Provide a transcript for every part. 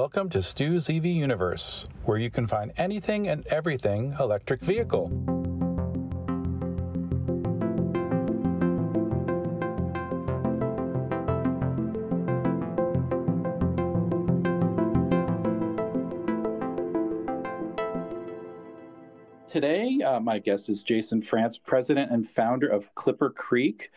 Welcome to Stu's EV Universe, where you can find anything and everything electric vehicle. Today, uh, my guest is Jason France, president and founder of ClipperCreek.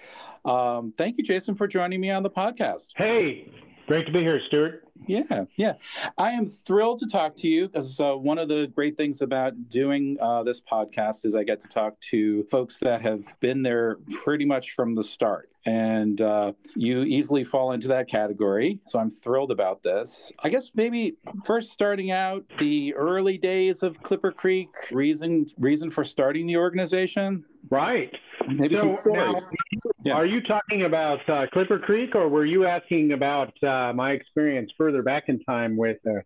Um, thank you, Jason, for joining me on the podcast. Hey, great to be here, Stuart. Yeah, yeah. I am thrilled to talk to you because uh, one of the great things about doing uh, this podcast is I get to talk to folks that have been there pretty much from the start. And uh, you easily fall into that category. So I'm thrilled about this. I guess maybe first starting out the early days of ClipperCreek, reason reason for starting the organization. Right. Maybe So some stories. now, Yeah. are you talking about uh, ClipperCreek, or were you asking about uh, my experience further back in time with uh,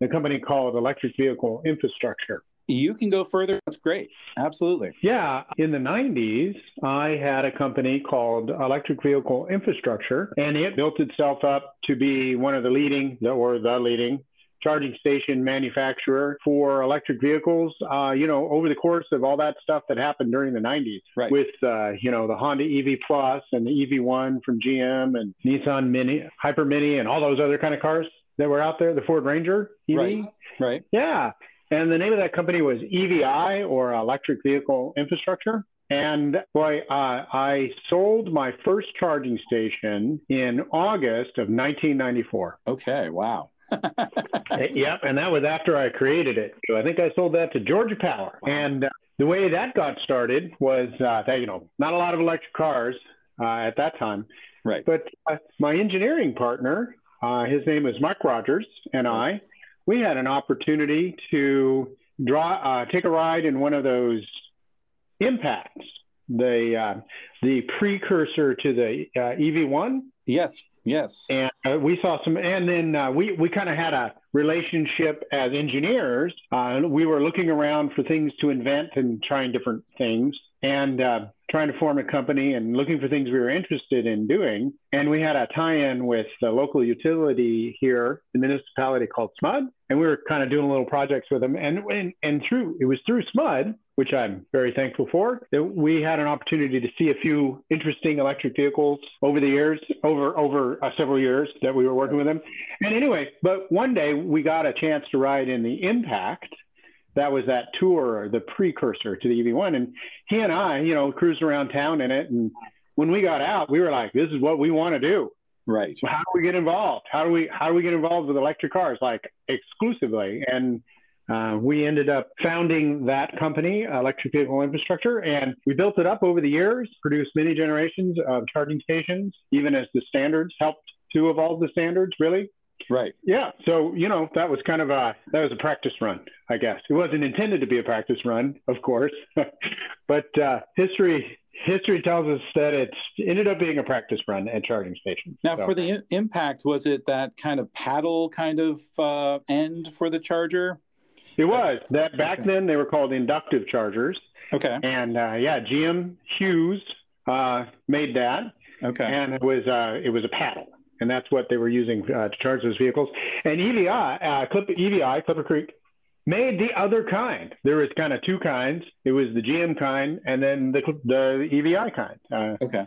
the company called Electric Vehicle Infrastructure? You can go further. That's great. Absolutely. Yeah, in the 90s, I had a company called Electric Vehicle Infrastructure, and it built itself up to be one of the leading, or the leading, charging station manufacturer for electric vehicles. Uh, you know, over the course of all that stuff that happened during the 90s, Right. with uh, you know the Honda EV Plus and the EV1 from GM and Nissan Mini, Hyper Mini, and all those other kind of cars that were out there, the Ford Ranger EV. Right. Right. Yeah. And the name of that company was EVI or Electric Vehicle Infrastructure. And boy, uh, I sold my first charging station in August of 1994. Okay. Wow. yep. And that was after I created it. So I think I sold that to Georgia Power. And uh, the way that got started was uh, that, you know, not a lot of electric cars uh, at that time. Right. But uh, my engineering partner, uh, his name is Mike Rogers, and I, we had an opportunity to draw, uh, take a ride in one of those impacts, the uh, the precursor to the uh, EV1, Yes. Yes. and uh, we saw some. And then uh, we we kind of had a relationship as engineers. Uh, we were looking around for things to invent and trying different things. And uh, trying to form a company and looking for things we were interested in doing. And we had a tie-in with the local utility here, the municipality called SMUD, and we were kind of doing little projects with them. And and, and through it was through SMUD, which I'm very thankful for, that we had an opportunity to see a few interesting electric vehicles over the years, over over uh, several years that we were working with them. And anyway, but one day we got a chance to ride in the Impact. That was that tour, the precursor to the EV1. And he and I, you know, cruised around town in it. And when we got out, we were like, this is what we want to do. Right. How do we get involved? How do we how do we get involved with electric cars like exclusively? And uh, we ended up founding that company, Electric Vehicle Infrastructure, and we built it up over the years, produced many generations of charging stations, even as the standards helped to evolve the standards, really. Right. Yeah. So, you know, that was kind of a, that was a practice run, I guess. It wasn't intended to be a practice run, of course, but uh, history, history tells us that it ended up being a practice run at charging stations. Now, So- for the impact, was it that kind of paddle kind of uh, end for the charger? It was that back then they were called inductive chargers, Okay. and uh, yeah, GM Hughes uh, made that, Okay. and it was uh, it was a paddle, and that's what they were using uh, to charge those vehicles. And EVI, uh, Clip, EVI, ClipperCreek, made the other kind. There was kind of two kinds. It was the GM kind, and then the the EVI kind. Uh, Okay.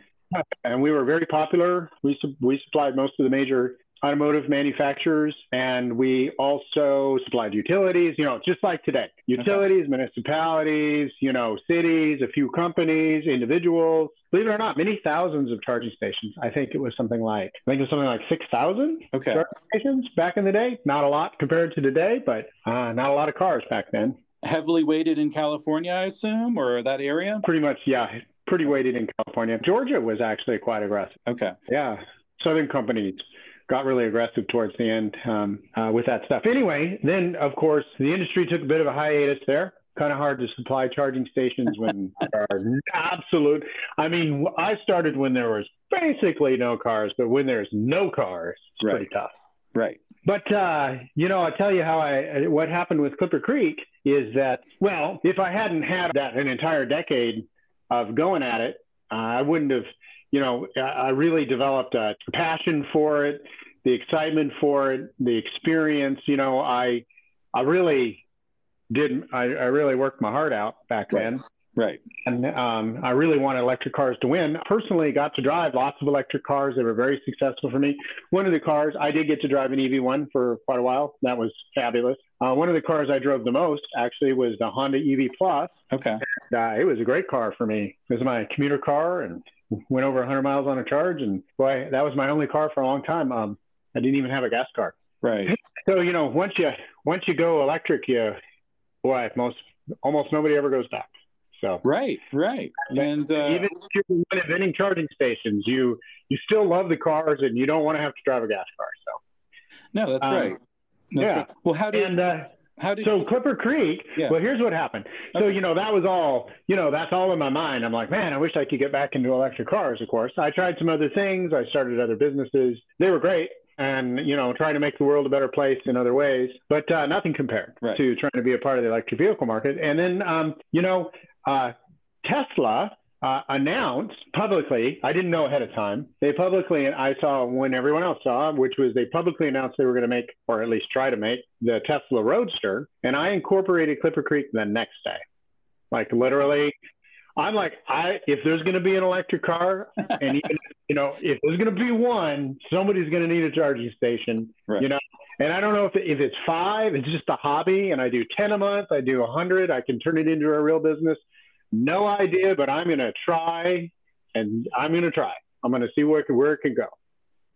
and we were very popular. We we supplied most of the major automotive manufacturers, and we also supplied utilities. You know, just like today, utilities, municipalities, you know, cities, a few companies, individuals. Believe it or not, many thousands of charging stations. I think it was something like I think it was something like six thousand Okay. charging stations back in the day. Not a lot compared to today, but uh, not a lot of cars back then. Heavily weighted in California, I assume, or that area? Pretty much, yeah, pretty weighted in California. Georgia was actually quite aggressive. Okay. yeah, Southern companies got really aggressive towards the end um, uh, with that stuff. Anyway, then of course the industry took a bit of a hiatus there. Kind of hard to supply charging stations when there are absolute. I mean, I started when there was basically no cars, but when there's no cars, it's Right. pretty tough. Right. But uh, you know, I'll tell you how I what happened with ClipperCreek is that well, if I hadn't had that an entire decade of going at it, uh, I wouldn't have. You know, I I really developed a passion for it, the excitement for it, the experience. You know, I I really did. I, I really worked my heart out back Right. then. Right. And um, I really wanted electric cars to win. Personally, got to drive lots of electric cars. They were very successful for me. One of the cars, I did get to drive an EV1 for quite a while. That was fabulous. Uh, one of the cars I drove the most actually was the Honda EV Plus. Okay. Uh, it was a great car for me. It was my commuter car and went over 100 miles on a charge. And boy, that was my only car for a long time. Um, I didn't even have a gas car. Right. So you know, once you once you go electric, you boy, most almost nobody ever goes back. So Right. Right. And uh, even if you're inventing charging stations, you you still love the cars and you don't want to have to drive a gas car. So no, that's um, right. That's yeah. right. Well, how did and uh, how did so ClipperCreek. Yeah. Well, here's what happened. So Okay. you know that was all. You know that's all in my mind. I'm like, man, I wish I could get back into electric cars. Of course, I tried some other things. I started other businesses. They were great. And you know, trying to make the world a better place in other ways, but uh, nothing compared Right. to trying to be a part of the electric vehicle market. And then, um, you know, uh, Tesla uh, announced publicly, I didn't know ahead of time. They publicly, and I saw when everyone else saw, which was they publicly announced they were going to make, or at least try to make, the Tesla Roadster. And I incorporated ClipperCreek the next day. Like literally, I'm like, I if there's going to be an electric car, and even you know, if there's going to be one, somebody's going to need a charging station. Right. You know, and I don't know if if it's five, it's just a hobby, and I do ten a month, I do a hundred, I can turn it into a real business. No idea, but I'm going to try, and I'm going to try. I'm going to see where it can, where it can go.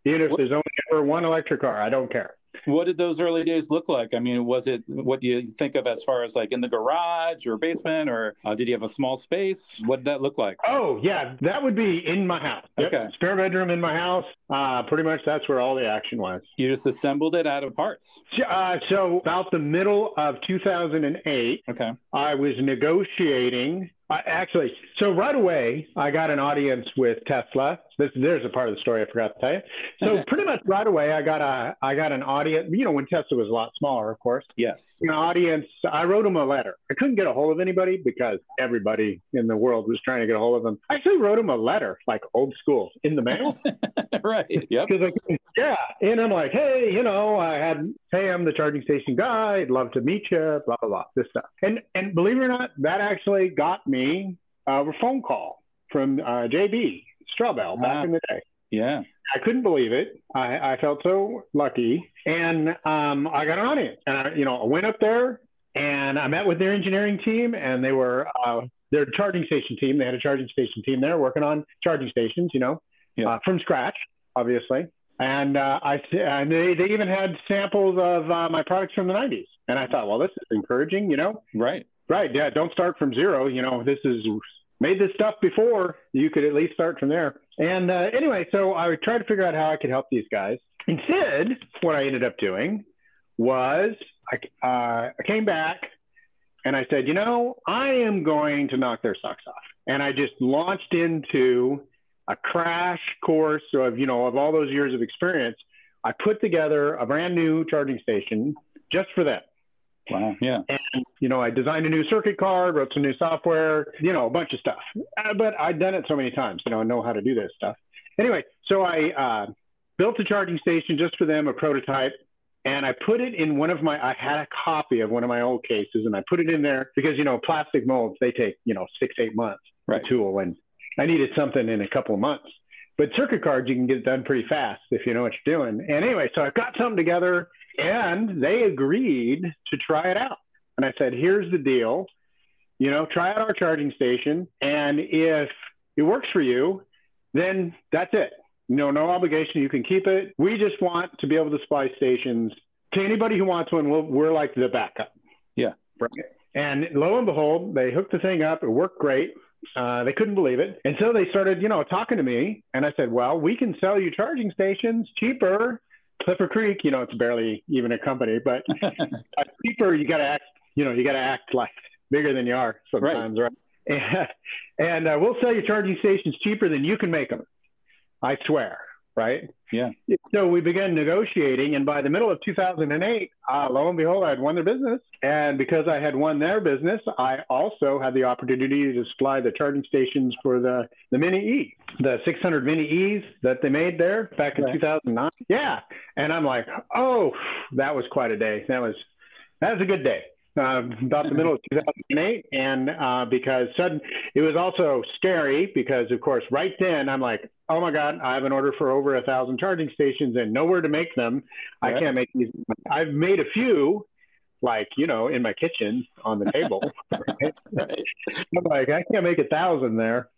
Even if What- there's only ever one electric car, I don't care. What did those early days look like? I mean, was it what do you think of as far as like in the garage or basement, or uh, did you have a small space? What did that look like? Oh yeah, that would be in my house. Yep. Okay. Spare bedroom in my house. Uh, pretty much that's where all the action was. You just assembled it out of parts. Uh, so about the middle of 2008, Okay. I was negotiating. Uh, actually, so right away, I got an audience with Tesla. This, there's a part of the story I forgot to tell you. So pretty much right away, I got a, I got an audience. You know, when Tesla was a lot smaller, of course. Yes. An audience. I wrote them a letter. I couldn't get a hold of anybody because everybody in the world was trying to get a hold of them. I actually wrote them a letter, like old school, in the mail. right. Yep. Like, yeah, and I'm like, hey, you know, I had, hey, I'm the charging station guy. I'd love to meet you. Blah blah blah. This stuff, and and believe it or not, that actually got me uh, a phone call from uh, JB Straubel back Wow. in the day. Yeah. I couldn't believe it. I, I felt so lucky, and um, I got an audience. And I, you know, I went up there and I met with their engineering team, and they were uh, their charging station team. They had a charging station team there working on charging stations, you know, Yeah. uh, from scratch, obviously. And uh, I and they, they even had samples of uh, my products from the 90s. And I thought, well, this is encouraging, you know. Right. Right. Yeah. Don't start from zero. You know, this is made this stuff before. You could at least start from there. And uh, anyway, so I tried to figure out how I could help these guys. Instead, what I ended up doing was I, uh, I came back and I said, you know, I am going to knock their socks off. And I just launched into a crash course of, you know, of all those years of experience. I put together a brand new charging station just for them Wow. Yeah. and you know i designed a new circuit card wrote some new software you know a bunch of stuff uh, but i'd done it so many times you know i know how to do this stuff anyway so i uh, built a charging station just for them a prototype and i put it in one of my i had a copy of one of my old cases and i put it in there because you know plastic molds they take you know six eight months Right. to tool and i needed something in a couple of months but circuit cards you can get it done pretty fast if you know what you're doing and anyway so I've got something together and they agreed to try it out and I said, here's the deal. You know, try out our charging station. And if it works for you, then that's it. You know, no obligation. You can keep it. We just want to be able to supply stations to anybody who wants one. We'll, we're like the backup. Yeah. Right. And lo and behold, they hooked the thing up. It worked great. Uh, they couldn't believe it. And so they started, you know, talking to me. And I said, well, we can sell you charging stations cheaper. ClipperCreek, you know, it's barely even a company, but uh, cheaper, you got to act, you know, you got to act like bigger than you are sometimes, right? And, and uh, we'll sell you charging stations cheaper than you can make them. I swear. Right? Yeah. So we began negotiating, and by the middle of 2008, uh, lo and behold, I had won their business. And because I had won their business, I also had the opportunity to supply the charging stations for the, the Mini E, the 600 Mini E's that they made there back in right. 2009. Yeah. And I'm like, oh, that was quite a day. That was that was a good day uh, about the middle of 2008, and uh, because sudden, it was also scary because, of course, right then I'm like, oh my god, I have an order for over a thousand charging stations and nowhere to make them. I can't make these. I've made a few, like you know, in my kitchen on the table. right? right. I'm like, I can't make a thousand there.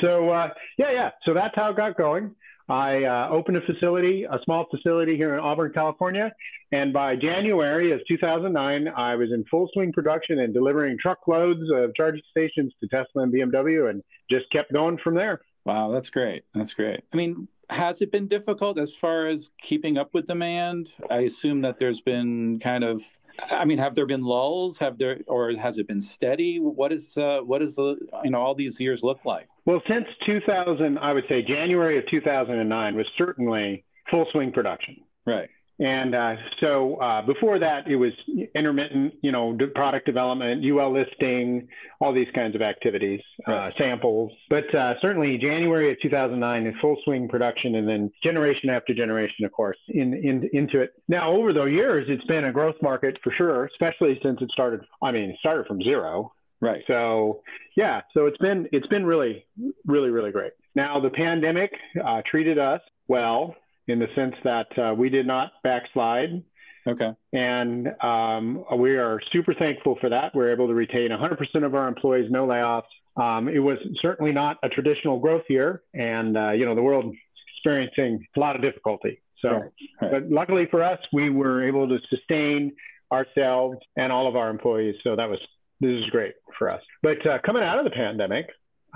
So uh, yeah, yeah. So that's how it got going. I uh, opened a facility, a small facility here in Auburn, California. And by January of 2009, I was in full swing production and delivering truckloads of charging stations to Tesla and BMW and just kept going from there. Wow, that's great. That's great. I mean, has it been difficult as far as keeping up with demand? I assume that there's been kind of I mean, have there been lulls? Have there, or has it been steady? What is, uh, what is the, you know, all these years look like? Well, since 2000, I would say January of 2009 was certainly full swing production. Right. And uh, so uh, before that, it was intermittent, you know, product development, UL listing, all these kinds of activities, uh, right. uh, samples. But uh, certainly January of 2009 in full swing production, and then generation after generation, of course, in, in into it. Now, over the years, it's been a growth market for sure, especially since it started. I mean, it started from zero. Right. So, yeah. So it's been it's been really, really, really great. Now the pandemic uh, treated us well in the sense that uh, we did not backslide. Okay. And um, we are super thankful for that. We're able to retain 100% of our employees, no layoffs. Um, it was certainly not a traditional growth year, and uh, you know the world experiencing a lot of difficulty. So, right. Right. but luckily for us, we were able to sustain ourselves and all of our employees. So that was this is great for us. But uh, coming out of the pandemic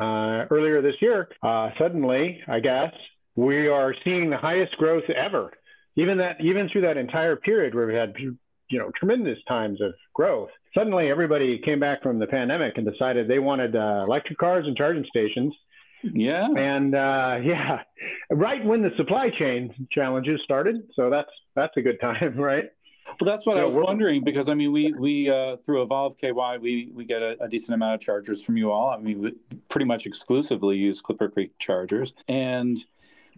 uh, earlier this year, uh, suddenly, I guess, we are seeing the highest growth ever. Even that, even through that entire period where we had, you know, tremendous times of growth. Suddenly, everybody came back from the pandemic and decided they wanted uh, electric cars and charging stations. Yeah. And uh, yeah, right when the supply chain challenges started. So that's that's a good time, right? Well, that's what I was wondering because I mean, we we uh, through Evolve KY, we we get a, a, decent amount of chargers from you all. I mean, we pretty much exclusively use ClipperCreek chargers, and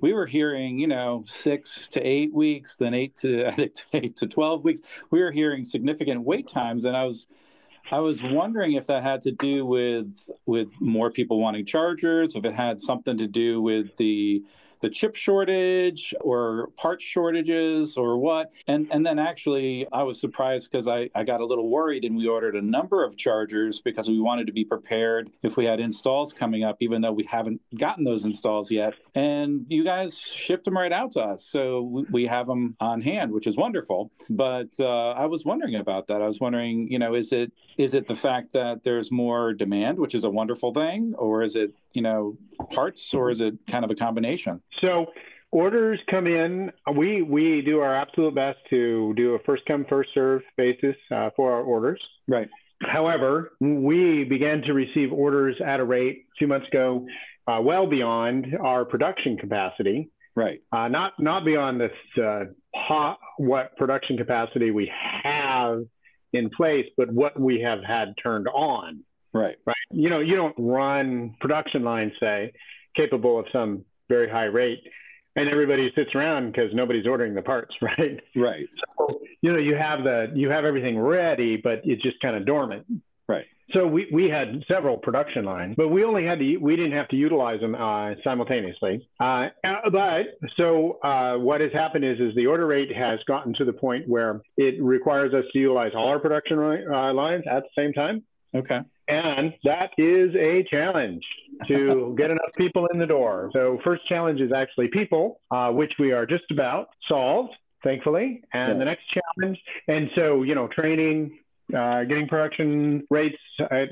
we were hearing, you know, six to eight weeks, then eight to I think eight to twelve weeks. We were hearing significant wait times, and I was I was wondering if that had to do with with more people wanting chargers, if it had something to do with the the chip shortage or part shortages or what. And and then actually I was surprised because I, I got a little worried and we ordered a number of chargers because we wanted to be prepared if we had installs coming up, even though we haven't gotten those installs yet. And you guys shipped them right out to us. So we, we have them on hand, which is wonderful. But uh, I was wondering about that. I was wondering, you know, is it is it the fact that there's more demand, which is a wonderful thing, or is it you know parts, or is it kind of a combination? So orders come in. We we do our absolute best to do a first come first serve basis uh, for our orders. Right. However, we began to receive orders at a rate two months ago, uh, well beyond our production capacity. Right. Uh, not not beyond this uh, hot, what production capacity we have in place, but what we have had turned on. Right. Right. You know, you don't run production lines, say, capable of some very high rate, and everybody sits around because nobody's ordering the parts, right? Right. So, you know, you have the you have everything ready, but it's just kind of dormant. Right. So we, we had several production lines, but we only had to we didn't have to utilize them uh, simultaneously. Uh, but so uh, what has happened is is the order rate has gotten to the point where it requires us to utilize all our production uh, lines at the same time. Okay. And that is a challenge to get enough people in the door. So, first challenge is actually people, uh, which we are just about solved, thankfully. And yeah. the next challenge, and so, you know, training, uh, getting production rates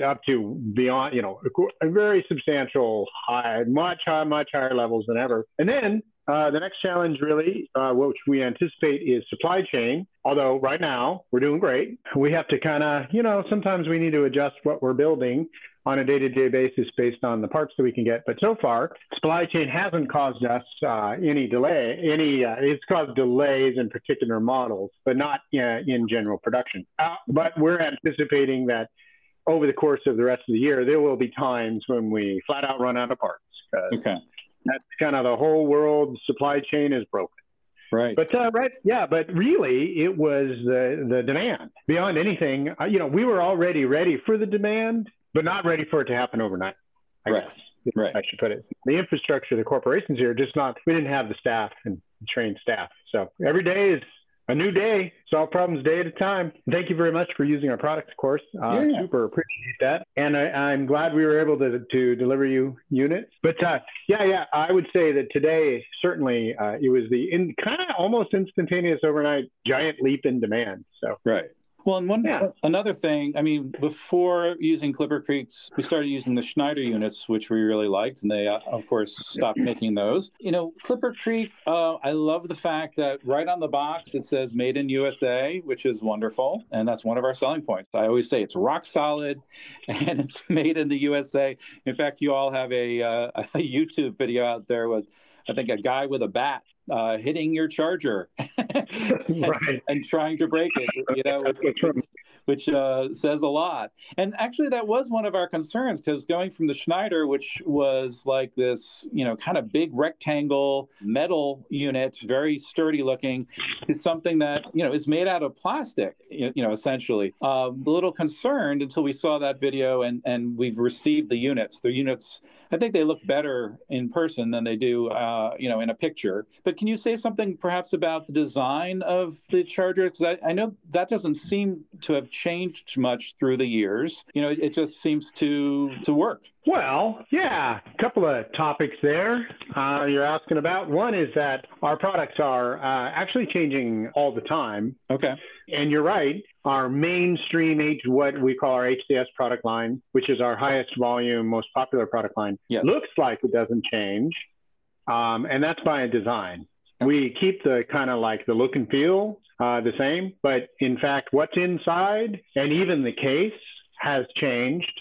up to beyond, you know, a very substantial, high, much high, much higher levels than ever. And then uh, the next challenge, really, uh, which we anticipate, is supply chain. Although right now we're doing great, we have to kind of, you know, sometimes we need to adjust what we're building on a day-to-day basis based on the parts that we can get. But so far, supply chain hasn't caused us uh, any delay. Any uh, it's caused delays in particular models, but not uh, in general production. Uh, but we're anticipating that over the course of the rest of the year, there will be times when we flat out run out of parts. Okay. That's kind of the whole world supply chain is broken. Right. But uh, right, yeah. But really, it was the the demand beyond anything. Uh, you know, we were already ready for the demand, but not ready for it to happen overnight. I right. guess right. I should put it. The infrastructure, the corporations here, just not. We didn't have the staff and trained staff. So every day is a new day, solve problems day at a time. Thank you very much for using our products, of course. Uh, Yeah. Super appreciate that. And I, I'm glad we were able to, to deliver you units. But uh, yeah, yeah, I would say that today, certainly, uh, it was the in, kind of almost instantaneous overnight giant leap in demand. So, Right. Well, and one Yeah. another thing, I mean, before using ClipperCreeks, we started using the Schneider units, which we really liked, and they, uh, of course, stopped making those. You know, ClipperCreek, uh, I love the fact that right on the box it says "Made in USA," which is wonderful, and that's one of our selling points. I always say it's rock solid, and it's made in the USA. In fact, you all have a, uh, a YouTube video out there with, I think, a guy with a bat uh, hitting your charger right. and trying to break it. You know, wrong. which uh, says a lot. And actually, that was one of our concerns because going from the Schneider, which was like this, you know, kind of big rectangle metal unit, very sturdy looking, to something that you know is made out of plastic, you you know, essentially. Um, a little concerned until we saw that video and and we've received the units. The units, I think they look better in person than they do, uh, you know, in a picture. But can you say something perhaps about the design of the charger? Because I, I know that doesn't seem to have changed much through the years. You know, it, it just seems to to work. Well, yeah, a couple of topics there uh, you're asking about. One is that our products are uh, actually changing all the time. Okay. And you're right, our mainstream H, what we call our HCS product line, which is our highest volume, most popular product line, Yes. looks like it doesn't change. Um, and that's by design. We keep the kind of like the look and feel uh, the same, but in fact, what's inside and even the case has changed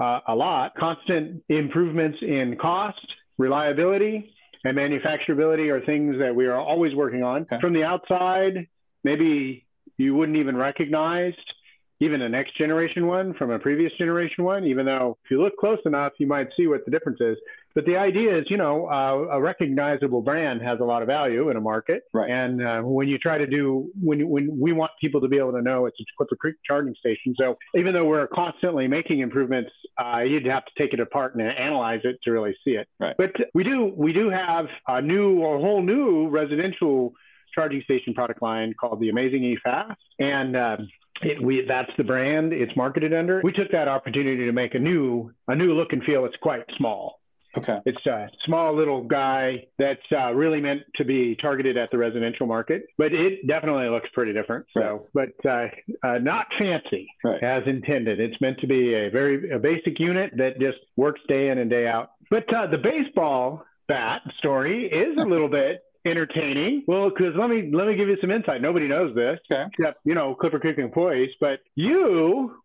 uh, a lot. Constant improvements in cost, reliability, and manufacturability are things that we are always working on. Okay. From the outside, maybe you wouldn't even recognize even a next generation one from a previous generation one, even though if you look close enough, you might see what the difference is. But the idea is, you know, uh, a recognizable brand has a lot of value in a market. Right. And uh, when you try to do, when, when we want people to be able to know it's a ClipperCreek charging station. So even though we're constantly making improvements, uh, you'd have to take it apart and analyze it to really see it. Right. But we do, we do have a new, a whole new residential charging station product line called the Amazing E Fast. And, um, it, we, that's the brand it's marketed under. We took that opportunity to make a new, a new look and feel. It's quite small. Okay. It's a small little guy that's uh, really meant to be targeted at the residential market, but it definitely looks pretty different. So, but uh, uh, not fancy Right. as intended. It's meant to be a very a basic unit that just works day in and day out. But uh, the baseball bat story is a little bit entertaining. Well, because let me let me give you some insight. Nobody knows this Okay. except you know ClipperCreek employees, but you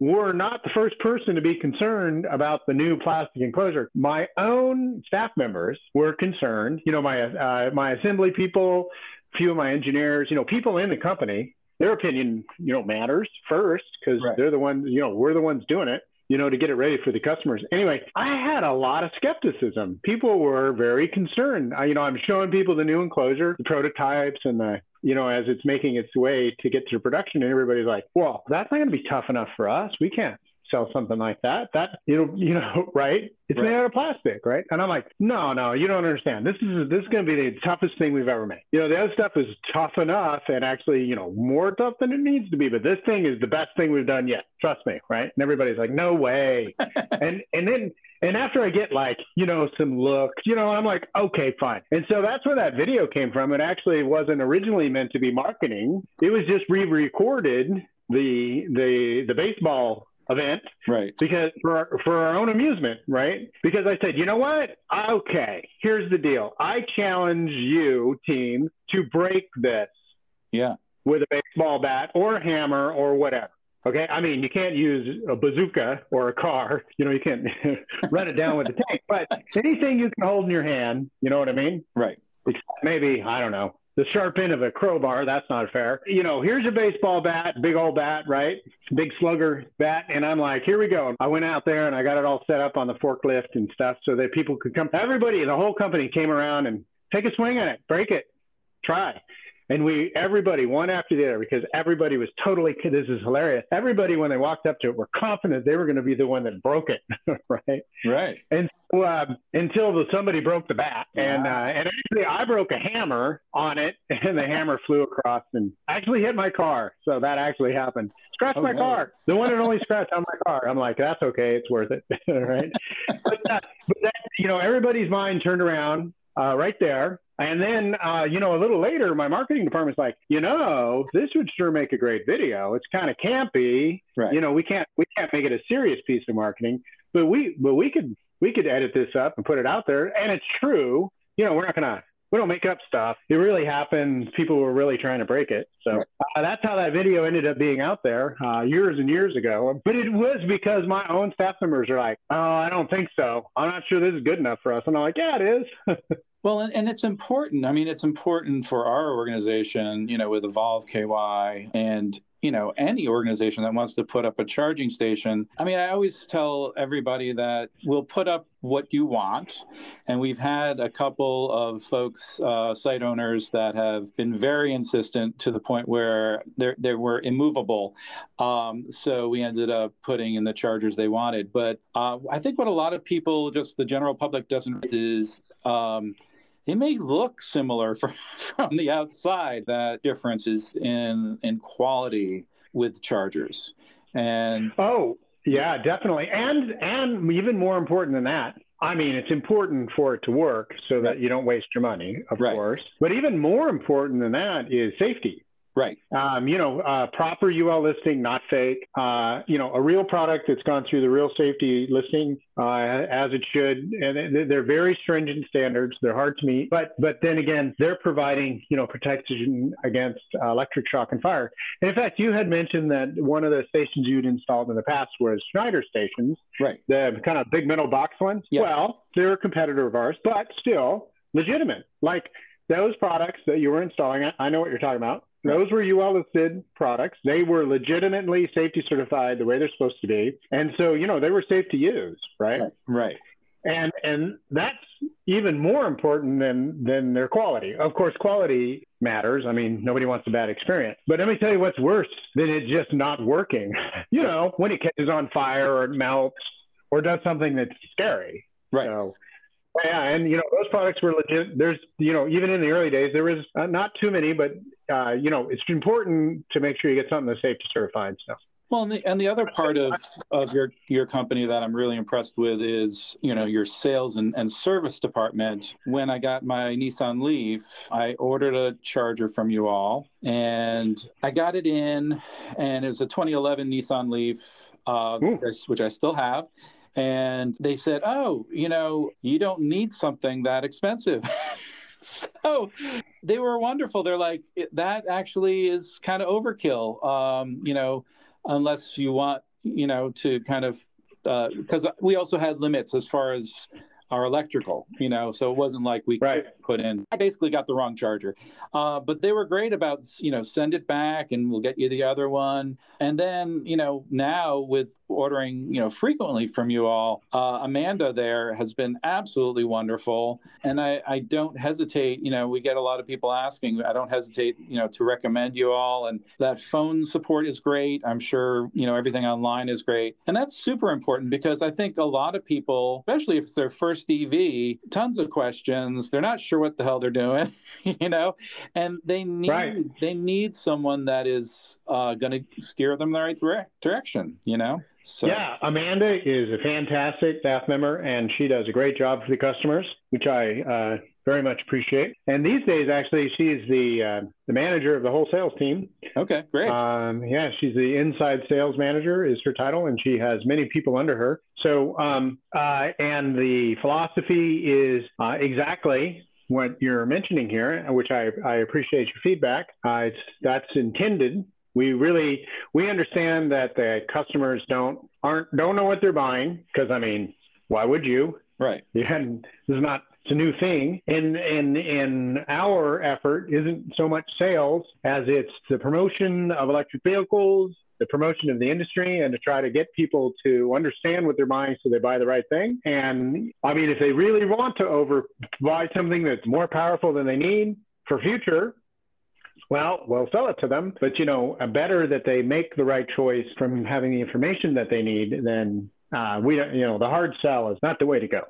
were not the first person to be concerned about the new plastic enclosure. My own staff members were concerned. You know, my uh, my assembly people, a few of my engineers, you know, people in the company. Their opinion, you know, matters first because Right. they're the ones, you know, we're the ones doing it you know, to get it ready for the customers. Anyway, I had a lot of skepticism. People were very concerned. I, you know, I'm showing people the new enclosure, the prototypes, and the, you know, as it's making its way to get to production, and everybody's like, "Well, that's not going to be tough enough for us. We can't sell something like that. That, you know, you know, right? It's Right. made out of plastic, right?" And I'm like, "No, no, you don't understand. This is this is going to be the toughest thing we've ever made. You know, the other stuff is tough enough, and actually, you know, more tough than it needs to be. But this thing is the best thing we've done yet. Trust me, right?" And everybody's like, "No way." and and then and after I get like you know some looks, you know, I'm like, okay, fine. And so that's where that video came from. It actually wasn't originally meant to be marketing. It was just re-recorded the the the baseball event Right. because for our, for our own amusement, right? Because I said, you know what? Okay, here's the deal. I challenge you, team, to break this Yeah. with a baseball bat or a hammer or whatever. Okay. I mean, you can't use a bazooka or a car. You know, you can't run it down with a tank, but anything you can hold in your hand, you know what I mean? Right. Maybe, I don't know, the sharp end of a crowbar. That's not fair. You know, here's a baseball bat, big old bat, right? Big slugger bat. And I'm like, here we go. I went out there and I got it all set up on the forklift and stuff so that people could come. Everybody, the whole company came around and take a swing at it, break it, try. And we, everybody, one after the other, because everybody was totally, this is hilarious. Everybody, when they walked up to it, were confident they were going to be the one that broke it, right? Right. And so, uh, until the, somebody broke the bat. And, uh, and actually, I broke a hammer on it, and the hammer flew across and actually hit my car. So that actually happened. Scratched my car. The one that only scratched on my car. I'm like, that's okay. It's worth it. right. But, uh, but that, you know, everybody's mind turned around uh, right there. And then, uh, you know, a little later, my marketing department's like, you know, this would sure make a great video. It's kind of campy. Right. You know, we can't we can't make it a serious piece of marketing, but we but we could we could edit this up and put it out there. And it's true. You know, we're not gonna we don't make up stuff. It really happened. People were really trying to break it. So uh, that's how that video ended up being out there uh, years and years ago. But it was because my own staff members are like, oh, I don't think so. I'm not sure this is good enough for us. And I'm like, yeah, it is. Well, and, and, it's important. I mean, it's important for our organization, you know, with Evolve KY and, you know, any organization that wants to put up a charging station. I mean, I always tell everybody that we'll put up what you want. And we've had a couple of folks, uh, site owners, that have been very insistent to the point where they were immovable. Um, so we ended up putting in the chargers they wanted. But uh, I think what a lot of people, just the general public, doesn't is um, it may look similar from, from the outside that differences in in quality with chargers and oh yeah definitely and and even more important than that I mean, it's important for it to work so that you don't waste your money, of right. course. But even more important than that is safety. Right. Um, you know, uh, proper UL listing, not fake. Uh, you know, a real product that's gone through the real safety listing uh, as it should, and they're very stringent standards. They're hard to meet, but but then again, they're providing you know protection against uh, electric shock and fire. And in fact, you had mentioned that one of the stations you'd installed in the past was Schneider stations, right? The kind of big metal box ones. Yeah. Well, they're a competitor of ours, but still legitimate. Like those products that you were installing, I know what you're talking about those were UL listed products. They were legitimately safety certified the way they're supposed to be. And so, you know, they were safe to use, right? Right. And and that's even more important than than their quality. Of course, quality matters. I mean, nobody wants a bad experience. But let me tell you what's worse than it just not working. you know, when it catches on fire or it melts or does something that's scary. Right. So yeah, and you know those products were legit. There's you know even in the early days there was uh, not too many, but uh, you know it's important to make sure you get something that's safety certified. So. Well, and the, and the other part of, of your your company that I'm really impressed with is you know your sales and, and service department. When I got my Nissan Leaf, I ordered a charger from you all, and I got it in, and it was a 2011 Nissan Leaf, uh, which I still have and they said, "Oh, you know, you don't need something that expensive." so they were wonderful. They're like, "That actually is kind of overkill." Um, you know, unless you want, you know, to kind of because uh, we also had limits as far as our electrical, you know, so it wasn't like we right. put in. I basically got the wrong charger, uh, but they were great about you know send it back and we'll get you the other one. And then you know now with ordering you know frequently from you all, uh, Amanda there has been absolutely wonderful, and I I don't hesitate. You know we get a lot of people asking. I don't hesitate you know to recommend you all, and that phone support is great. I'm sure you know everything online is great, and that's super important because I think a lot of people, especially if it's their first first EV, tons of questions. They're not sure what the hell they're doing, you know, and they need right. they need someone that is uh, going to steer them the right dire- direction, you know. So. Yeah, Amanda is a fantastic staff member, and she does a great job for the customers, which I uh, very much appreciate. And these days, actually, she's the uh, the manager of the whole sales team. Okay, great. Um, yeah, she's the inside sales manager is her title, and she has many people under her. So, um, uh, and the philosophy is uh, exactly what you're mentioning here, which I, I appreciate your feedback. Uh, it's that's intended We really we understand that the customers don't aren't don't know what they're buying because I mean, why would you? Right. Yeah, this is not it's a new thing. And and and our effort isn't so much sales as it's the promotion of electric vehicles, the promotion of the industry, and to try to get people to understand what they're buying so they buy the right thing. And I mean, if they really want to over buy something that's more powerful than they need for future, well, we'll sell it to them. But you know, better that they make the right choice from having the information that they need than uh, we, don't. you know, the hard sell is not the way to go.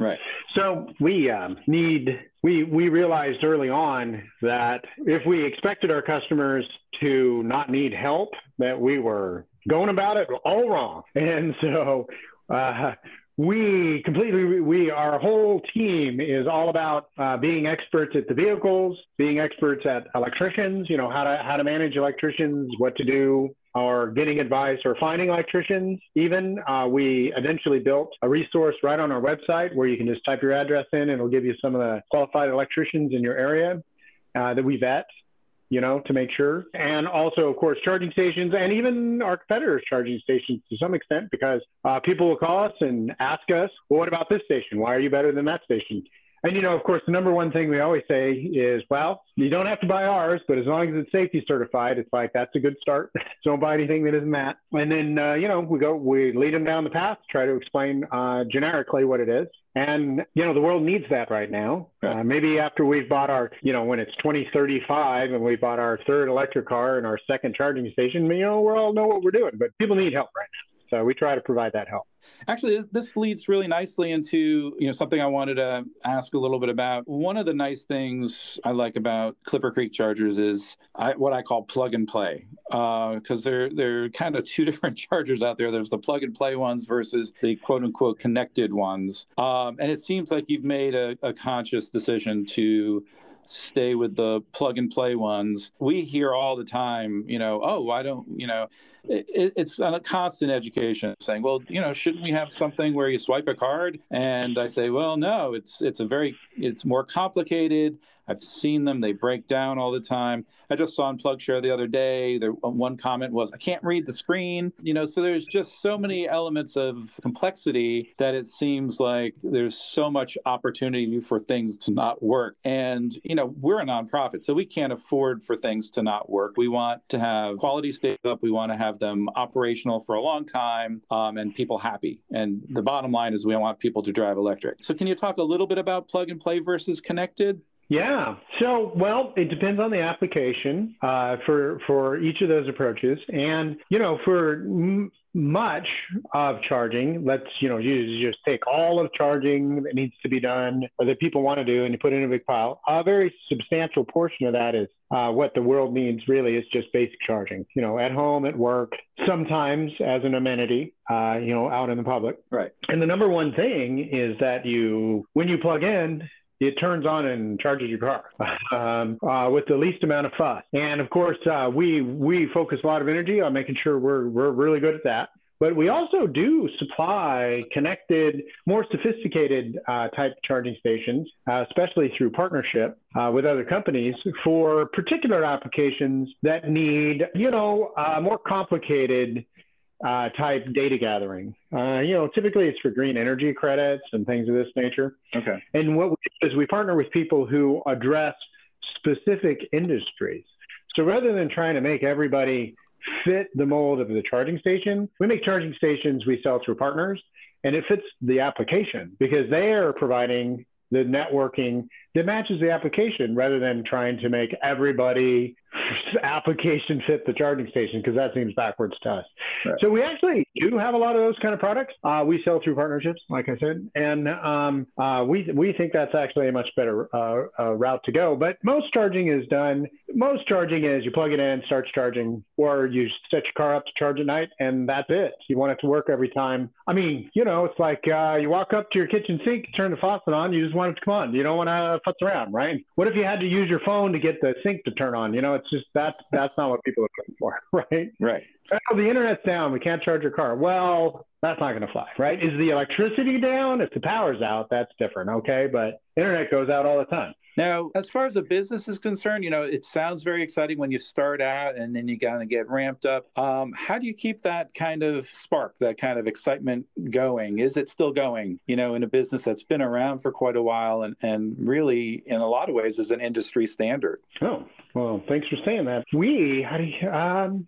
Right. So we um, need we we realized early on that if we expected our customers to not need help, that we were going about it all wrong. And so uh, we completely we our whole team is all about uh, being experts at the vehicles, being experts at electricians. You know how to how to manage electricians, what to do, or getting advice or finding electricians even. Uh, we eventually built a resource right on our website where you can just type your address in and it'll give you some of the qualified electricians in your area uh, that we vet you know, to make sure. And also, of course, charging stations and even our competitors' charging stations to some extent because uh, people will call us and ask us, well, what about this station? Why are you better than that station? And you know, of course, the number one thing we always say is, well, you don't have to buy ours, but as long as it's safety certified, it's like that's a good start. don't buy anything that isn't that. And then uh, you know, we go, we lead them down the path, try to explain uh, generically what it is. And you know, the world needs that right now. Uh, maybe after we've bought our, you know, when it's 2035 and we bought our third electric car and our second charging station, you know, we all know what we're doing. But people need help right now. So we try to provide that help. Actually, this leads really nicely into you know something I wanted to ask a little bit about. One of the nice things I like about ClipperCreek chargers is I, what I call plug and play, because uh, they're they're kind of two different chargers out there. There's the plug and play ones versus the quote unquote connected ones, um, and it seems like you've made a, a conscious decision to stay with the plug and play ones. We hear all the time, you know, oh, why don't, you know, it, it's a constant education saying, well, you know, shouldn't we have something where you swipe a card? And I say, well, no, it's it's a very it's more complicated. I've seen them; they break down all the time. I just saw on PlugShare the other day. There one comment was, "I can't read the screen." You know, so there's just so many elements of complexity that it seems like there's so much opportunity for things to not work. And you know, we're a nonprofit, so we can't afford for things to not work. We want to have quality stay up. We want to have them operational for a long time um, and people happy. And the bottom line is we want people to drive electric. So, can you talk a little bit about plug and play versus connected? Yeah. So, well, it depends on the application uh, for for each of those approaches, and you know, for m- much of charging, let's you know, you just take all of charging that needs to be done or that people want to do, and you put it in a big pile. A very substantial portion of that is uh, what the world needs. Really, is just basic charging. You know, at home, at work, sometimes as an amenity. Uh, you know, out in the public. Right. And the number one thing is that you, when you plug in, it turns on and charges your car um, uh, with the least amount of fuss. And of course, uh, we we focus a lot of energy on making sure we're we're really good at that. But we also do supply connected, more sophisticated uh, type charging stations, uh, especially through partnership uh, with other companies for particular applications that need, you know, uh, more complicated uh, type data gathering. Uh, you know, typically it's for green energy credits and things of this nature. Okay. And what we do is we partner with people who address specific industries. So rather than trying to make everybody fit the mold of the charging station, we make charging stations we sell through partners and it fits the application because they are providing the networking that matches the application rather than trying to make everybody application fit the charging station because that seems backwards to us. Right. So we actually do have a lot of those kind of products. Uh, we sell through partnerships, like I said, and um, uh, we we think that's actually a much better uh, uh, route to go. But most charging is done. Most charging is you plug it in, starts charging, or you set your car up to charge at night, and that's it. You want it to work every time. I mean, you know, it's like uh, you walk up to your kitchen sink, turn the faucet on, you just want it to come on. You don't want to futz around, right? What if you had to use your phone to get the sink to turn on? You know, it's just that's that's not what people are looking for, right? Right. Oh, the internet's down. We can't charge your car. Well, that's not going to fly, right? Is the electricity down? If the power's out, that's different, okay? But internet goes out all the time. Now, as far as a business is concerned, you know, it sounds very exciting when you start out and then you kind of get ramped up. Um, how do you keep that kind of spark, that kind of excitement going? Is it still going, you know, in a business that's been around for quite a while and, and really, in a lot of ways, is an industry standard? Oh, well, thanks for saying that. We, how do you, um,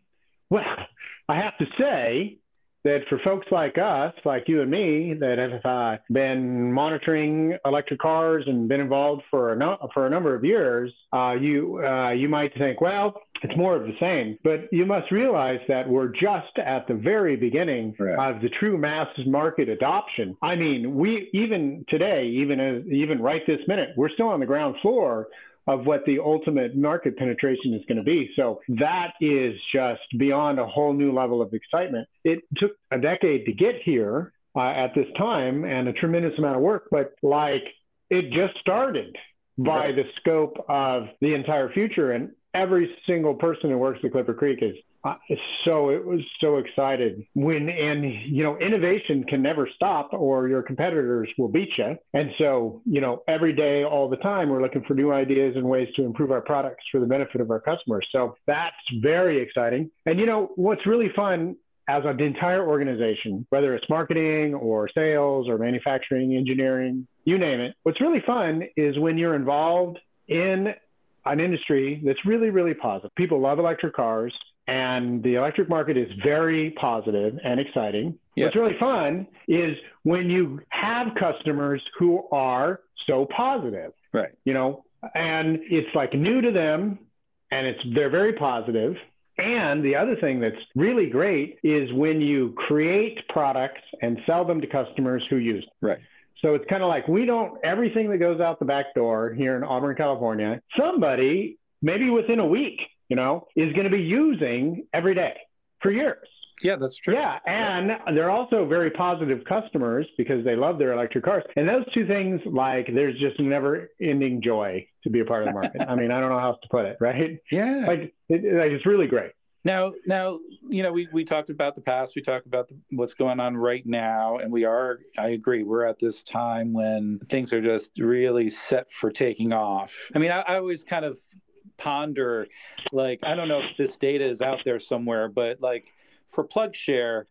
well, I have to say, that for folks like us, like you and me, that have uh, been monitoring electric cars and been involved for a no- for a number of years, uh, you uh, you might think, well, it's more of the same. But you must realize that we're just at the very beginning right. of the true mass market adoption. I mean, we even today, even as even right this minute, we're still on the ground floor of what the ultimate market penetration is going to be. So that is just beyond a whole new level of excitement. It took a decade to get here uh, at this time and a tremendous amount of work, but like it just started by the scope of the entire future. And every single person who works at ClipperCreek is uh, so it was so excited when and you know innovation can never stop or your competitors will beat you and so you know every day all the time we're looking for new ideas and ways to improve our products for the benefit of our customers so that's very exciting and you know what's really fun as an entire organization, whether it's marketing or sales or manufacturing, engineering, you name it. What's really fun is when you're involved in an industry that's really, really positive. People love electric cars and the electric market is very positive and exciting. Yep. What's really fun is when you have customers who are so positive. Right. You know, and it's like new to them and it's they're very positive. And the other thing that's really great is when you create products and sell them to customers who use them. Right. So it's kind of like we don't everything that goes out the back door here in Auburn, California, somebody maybe within a week you know, is going to be using every day for years. Yeah, that's true. Yeah, and they're also very positive customers because they love their electric cars. And those two things, like, there's just never-ending joy to be a part of the market. I mean, I don't know how else to put it, right? Yeah, like, it, like it's really great. Now, now, you know, we, we talked about the past, we talked about the, what's going on right now, and we are, I agree, we're at this time when things are just really set for taking off. I mean, I, I always kind of ponder like i don't know if this data is out there somewhere but like for plugshare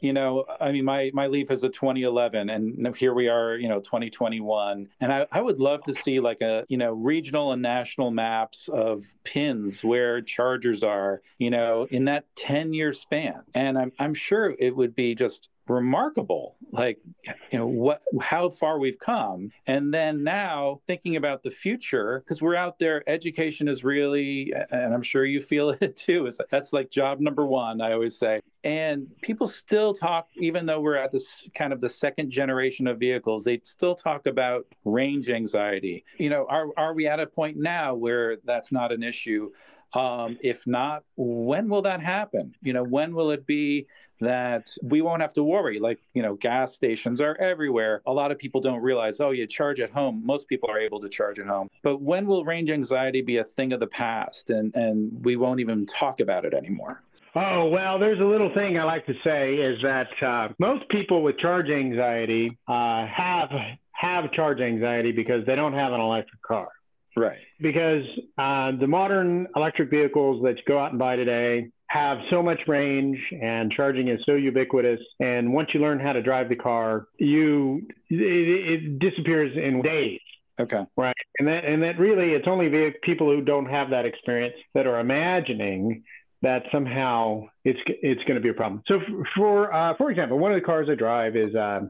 you know i mean my my leaf is a 2011 and here we are you know 2021 and I, I would love to see like a you know regional and national maps of pins where chargers are you know in that 10 year span. And i'm, I'm sure it would be just remarkable. Like you know what how far we've come. And then now thinking about the future because we're out there education is really and i'm sure you feel it too is that's like job number one i always say. And people still talk even though we're at this kind of the second generation of vehicles they still talk about range anxiety. You know are, are we at a point now where that's not an issue um, if not, when will that happen? You know, when will it be that we won't have to worry? Like, you know, gas stations are everywhere. A lot of people don't realize, oh, you charge at home. Most people are able to charge at home. But when will range anxiety be a thing of the past and, and we won't even talk about it anymore? Oh, well, there's a little thing I like to say is that uh, most people with charge anxiety uh, have have charge anxiety because they don't have an electric car. Right. Because uh, the modern electric vehicles that you go out and buy today have so much range and charging is so ubiquitous. And once you learn how to drive the car, you it, it disappears in days. Okay. Right. And that and that really it's only people who don't have that experience that are imagining that somehow it's it's going to be a problem. So for uh, for example, one of the cars I drive is uh,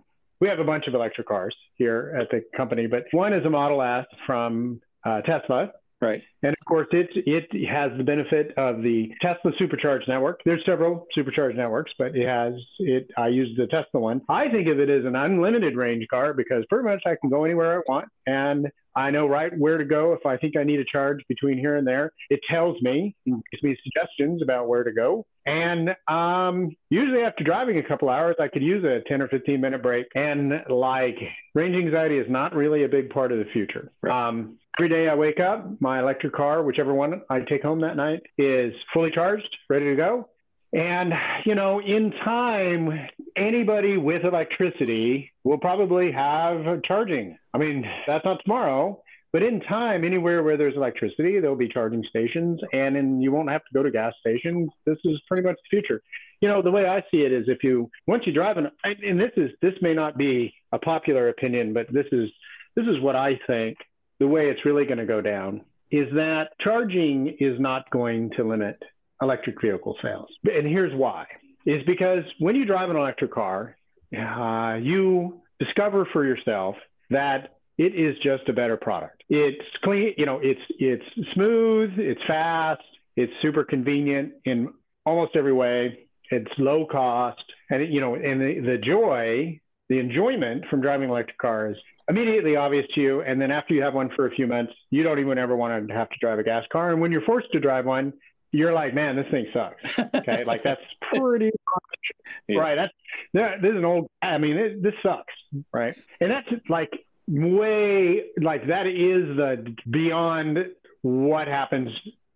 we have a bunch of electric cars here at the company, but one is a Model S from uh, Tesla. Right. And of course, it it has the benefit of the Tesla Supercharge network. There's several supercharge networks, but it has it. I use the Tesla one. I think of it as an unlimited range car because pretty much I can go anywhere I want, and I know right where to go if I think I need a charge between here and there. It tells me, gives me suggestions about where to go. And um, usually after driving a couple hours, I could use a 10 or 15 minute break. And like range anxiety is not really a big part of the future. Right. Um, every day I wake up, my electric car, whichever one I take home that night, is fully charged, ready to go. And, you know, in time, anybody with electricity will probably have charging. I mean, that's not tomorrow, But in time, anywhere where there's electricity, there'll be charging stations, and then you won't have to go to gas stations. This is pretty much the future. You know, the way I see it is, if you once you drive an, and this is this may not be a popular opinion, but this is this is what I think. The way it's really going to go down is that charging is not going to limit electric vehicle sales, and here's why: is because when you drive an electric car, uh, you discover for yourself that it is just a better product. It's clean, you know, it's it's smooth, it's fast, it's super convenient in almost every way. It's low cost, and it, you know, and the, the joy, the enjoyment from driving electric cars immediately obvious to you. And then after you have one for a few months, you don't even ever want to have to drive a gas car. And when you're forced to drive one, you're like, man, this thing sucks. Okay, like that's pretty yeah. right. That's this is an old. I mean, it, this sucks, right? And that's like way like that is the beyond what happens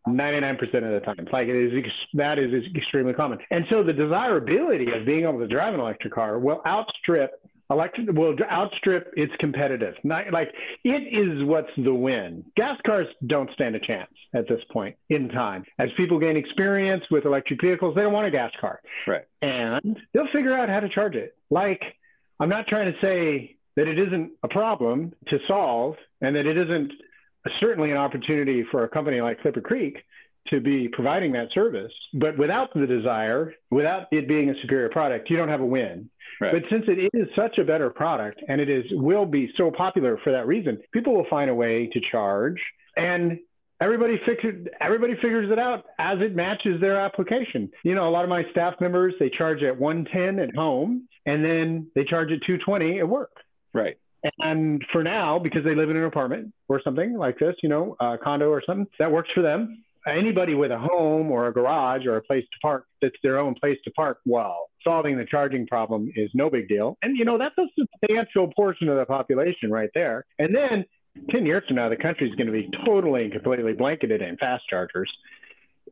99% of the time. Like it is that is extremely common. And so the desirability of being able to drive an electric car will outstrip electric will outstrip its competitive. Not, like it is what's the win. Gas cars don't stand a chance at this point in time. As people gain experience with electric vehicles, they don't want a gas car. Right. And they'll figure out how to charge it. Like I'm not trying to say that it isn't a problem to solve and that it isn't certainly an opportunity for a company like ClipperCreek to be providing that service. But without the desire, without it being a superior product, you don't have a win. Right. But since it is such a better product and it is will be so popular for that reason, people will find a way to charge and everybody figures everybody figures it out as it matches their application. You know, a lot of my staff members they charge at 110 at home and then they charge at 220 at work. Right. And for now, because they live in an apartment or something like this, you know, a condo or something, that works for them. Anybody with a home or a garage or a place to park that's their own place to park, well, solving the charging problem is no big deal. And, you know, that's a substantial portion of the population right there. And then 10 years from now, the country is going to be totally and completely blanketed in fast chargers.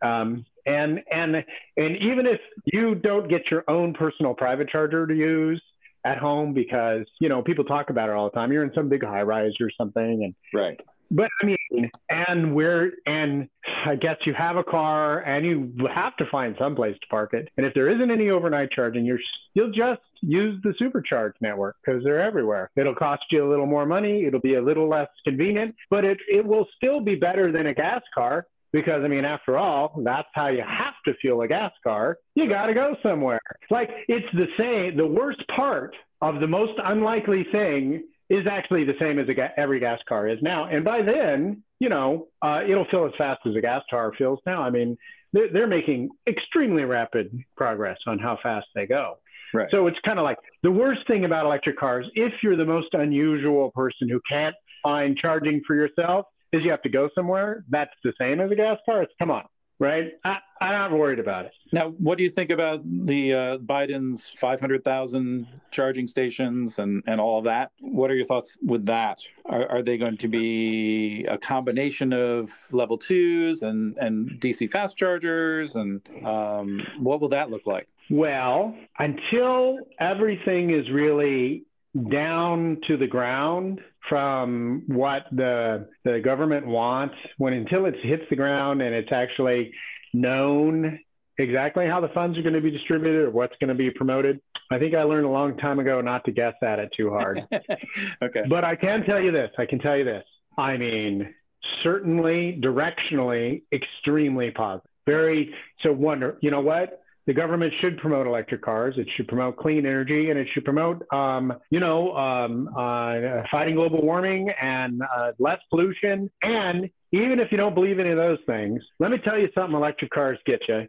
Um, and, and, and even if you don't get your own personal private charger to use, at home because you know people talk about it all the time. You're in some big high rise or something, and right. But I mean, and where and I guess you have a car and you have to find some place to park it. And if there isn't any overnight charging, you're you'll just use the supercharge network because they're everywhere. It'll cost you a little more money. It'll be a little less convenient, but it it will still be better than a gas car because I mean, after all, that's how you have to fuel a gas car. You got to go somewhere. Like it's the same. The worst part of the most unlikely thing is actually the same as a ga- every gas car is now. And by then, you know, uh, it'll fill as fast as a gas car fills now. I mean, they're, they're making extremely rapid progress on how fast they go. Right. So it's kind of like the worst thing about electric cars, if you're the most unusual person who can't find charging for yourself, is you have to go somewhere. That's the same as a gas car. It's come on, right? I, I'm not worried about it. Now, what do you think about the uh, Biden's 500,000 charging stations and, and all of that? What are your thoughts with that? Are, are they going to be a combination of level twos and, and DC fast chargers? And um, what will that look like? Well, until everything is really down to the ground from what the the government wants when until it hits the ground and it's actually known exactly how the funds are going to be distributed or what's going to be promoted. I think I learned a long time ago not to guess at it too hard. okay. But I can tell you this. I can tell you this. I mean, certainly directionally extremely positive. Very so wonder, you know what? The government should promote electric cars. It should promote clean energy, and it should promote, um, you know, um, uh, fighting global warming and uh, less pollution. And even if you don't believe any of those things, let me tell you something: electric cars get you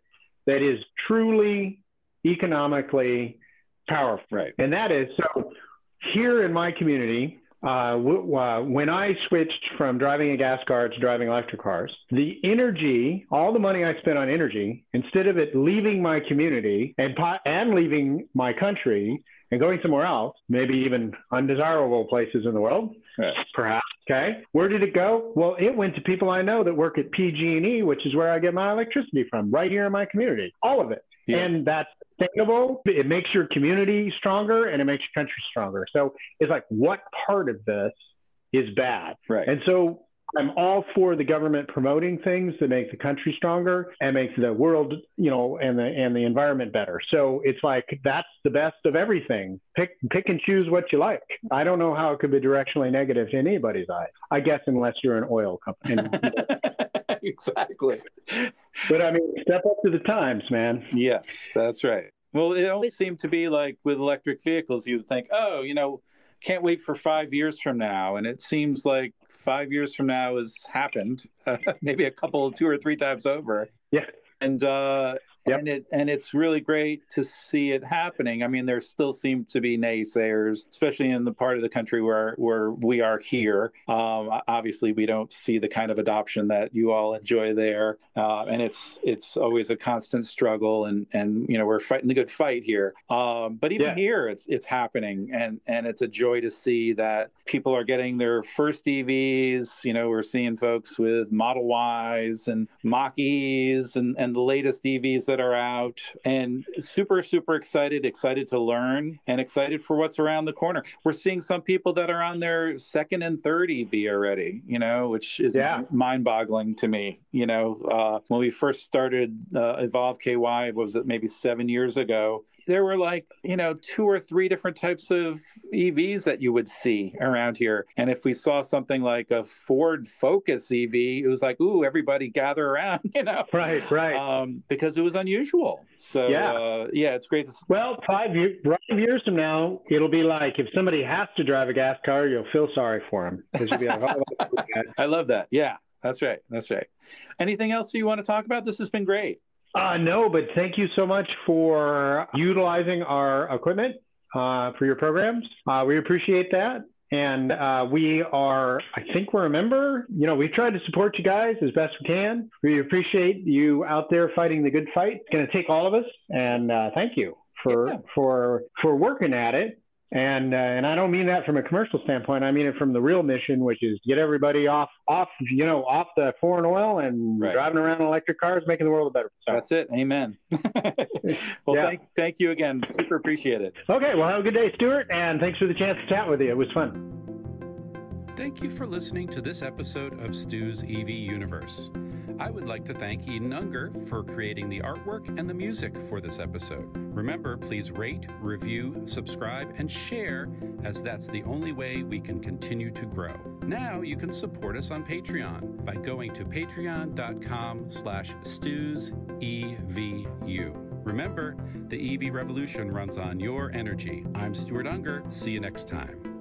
that is truly economically powerful. Right. And that is so. Here in my community, uh, w- uh, when I switched from driving a gas car to driving electric cars, the energy, all the money I spent on energy, instead of it leaving my community and po- and leaving my country and going somewhere else, maybe even undesirable places in the world, yes. perhaps. Okay, where did it go? Well, it went to people I know that work at PG&E, which is where I get my electricity from, right here in my community. All of it. Yeah. And that's sustainable. It makes your community stronger and it makes your country stronger. So it's like, what part of this is bad. Right. And so I'm all for the government promoting things that make the country stronger and make the world, you know, and the and the environment better. So it's like that's the best of everything. Pick pick and choose what you like. I don't know how it could be directionally negative to anybody's eyes. I guess unless you're an oil company. exactly. But I mean, step up to the times, man. Yes, that's right. Well, it always seemed to be like with electric vehicles, you would think, oh, you know, can't wait for five years from now. And it seems like five years from now has happened, uh, maybe a couple, two or three times over. Yeah. And uh, Yep. And it and it's really great to see it happening. I mean, there still seem to be naysayers, especially in the part of the country where where we are here. Um, obviously, we don't see the kind of adoption that you all enjoy there, uh, and it's it's always a constant struggle. And and you know we're fighting the good fight here. Um, but even yeah. here, it's it's happening, and and it's a joy to see that people are getting their first EVs. You know, we're seeing folks with Model Ys and Mach E's and and the latest EVs that are out and super, super excited, excited to learn and excited for what's around the corner. We're seeing some people that are on their second and third EV already, you know, which is yeah. mind boggling to me. You know, uh, when we first started uh, Evolve KY, was it maybe seven years ago? There were like you know two or three different types of EVs that you would see around here. And if we saw something like a Ford Focus EV, it was like, ooh, everybody gather around, you know? Right, right. Um, because it was unusual. So yeah, uh, yeah, it's great. To... Well, five years, five years from now, it'll be like if somebody has to drive a gas car, you'll feel sorry for them because you'll be like, oh, I love that. Yeah, that's right. That's right. Anything else you want to talk about? This has been great. Uh, no, but thank you so much for utilizing our equipment uh, for your programs. Uh, we appreciate that. And uh, we are, I think we're a member. You know, we've tried to support you guys as best we can. We appreciate you out there fighting the good fight. It's going to take all of us. And uh, thank you for, yeah. for, for working at it and uh, and I don't mean that from a commercial standpoint. I mean it from the real mission, which is get everybody off off you know off the foreign oil and right. driving around electric cars, making the world a better. Place. That's it. Amen. well, yeah. thank thank you again. Super appreciate it. Okay. Well, have a good day, Stuart, and thanks for the chance to chat with you. It was fun. Thank you for listening to this episode of Stu's EV Universe. I would like to thank Eden Unger for creating the artwork and the music for this episode. Remember, please rate, review, subscribe, and share, as that's the only way we can continue to grow. Now you can support us on Patreon by going to patreon.com slash stusevu. Remember, the EV revolution runs on your energy. I'm Stuart Unger. See you next time.